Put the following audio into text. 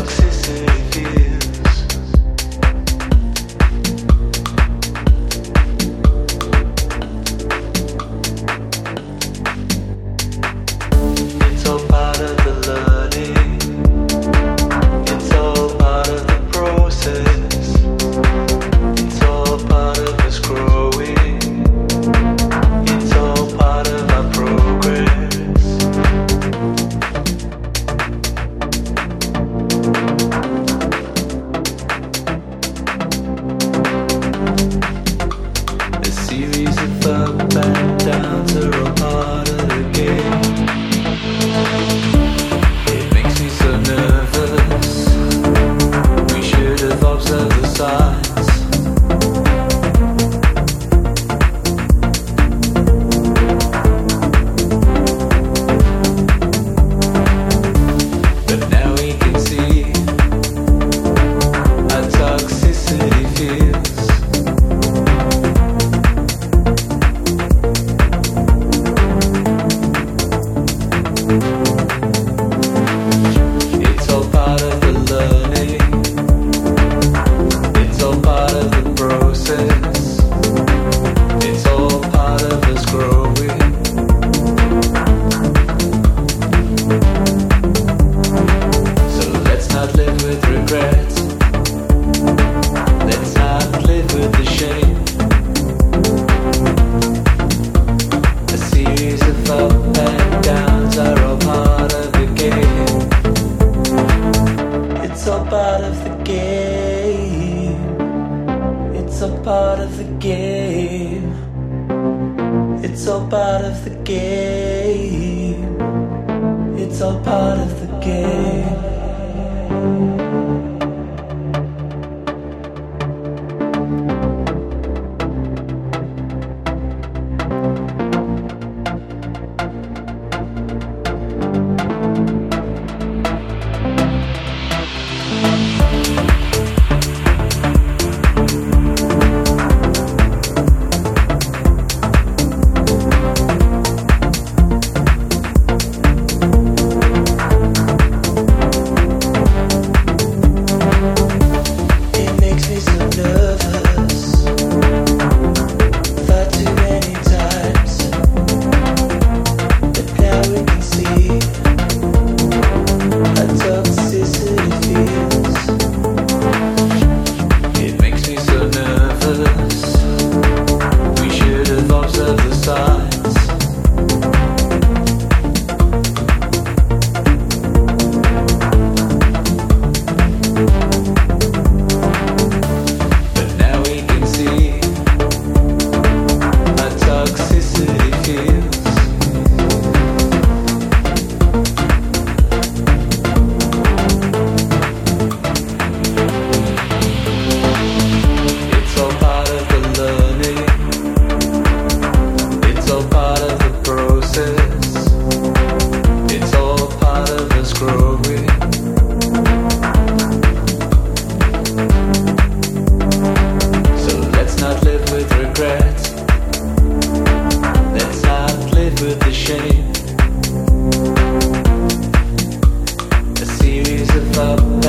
toxicity if a bad part of the game. It's all part of the game. It's all part of the game. It's all part of the game. regrets. Let's not live with the shame. A series of love.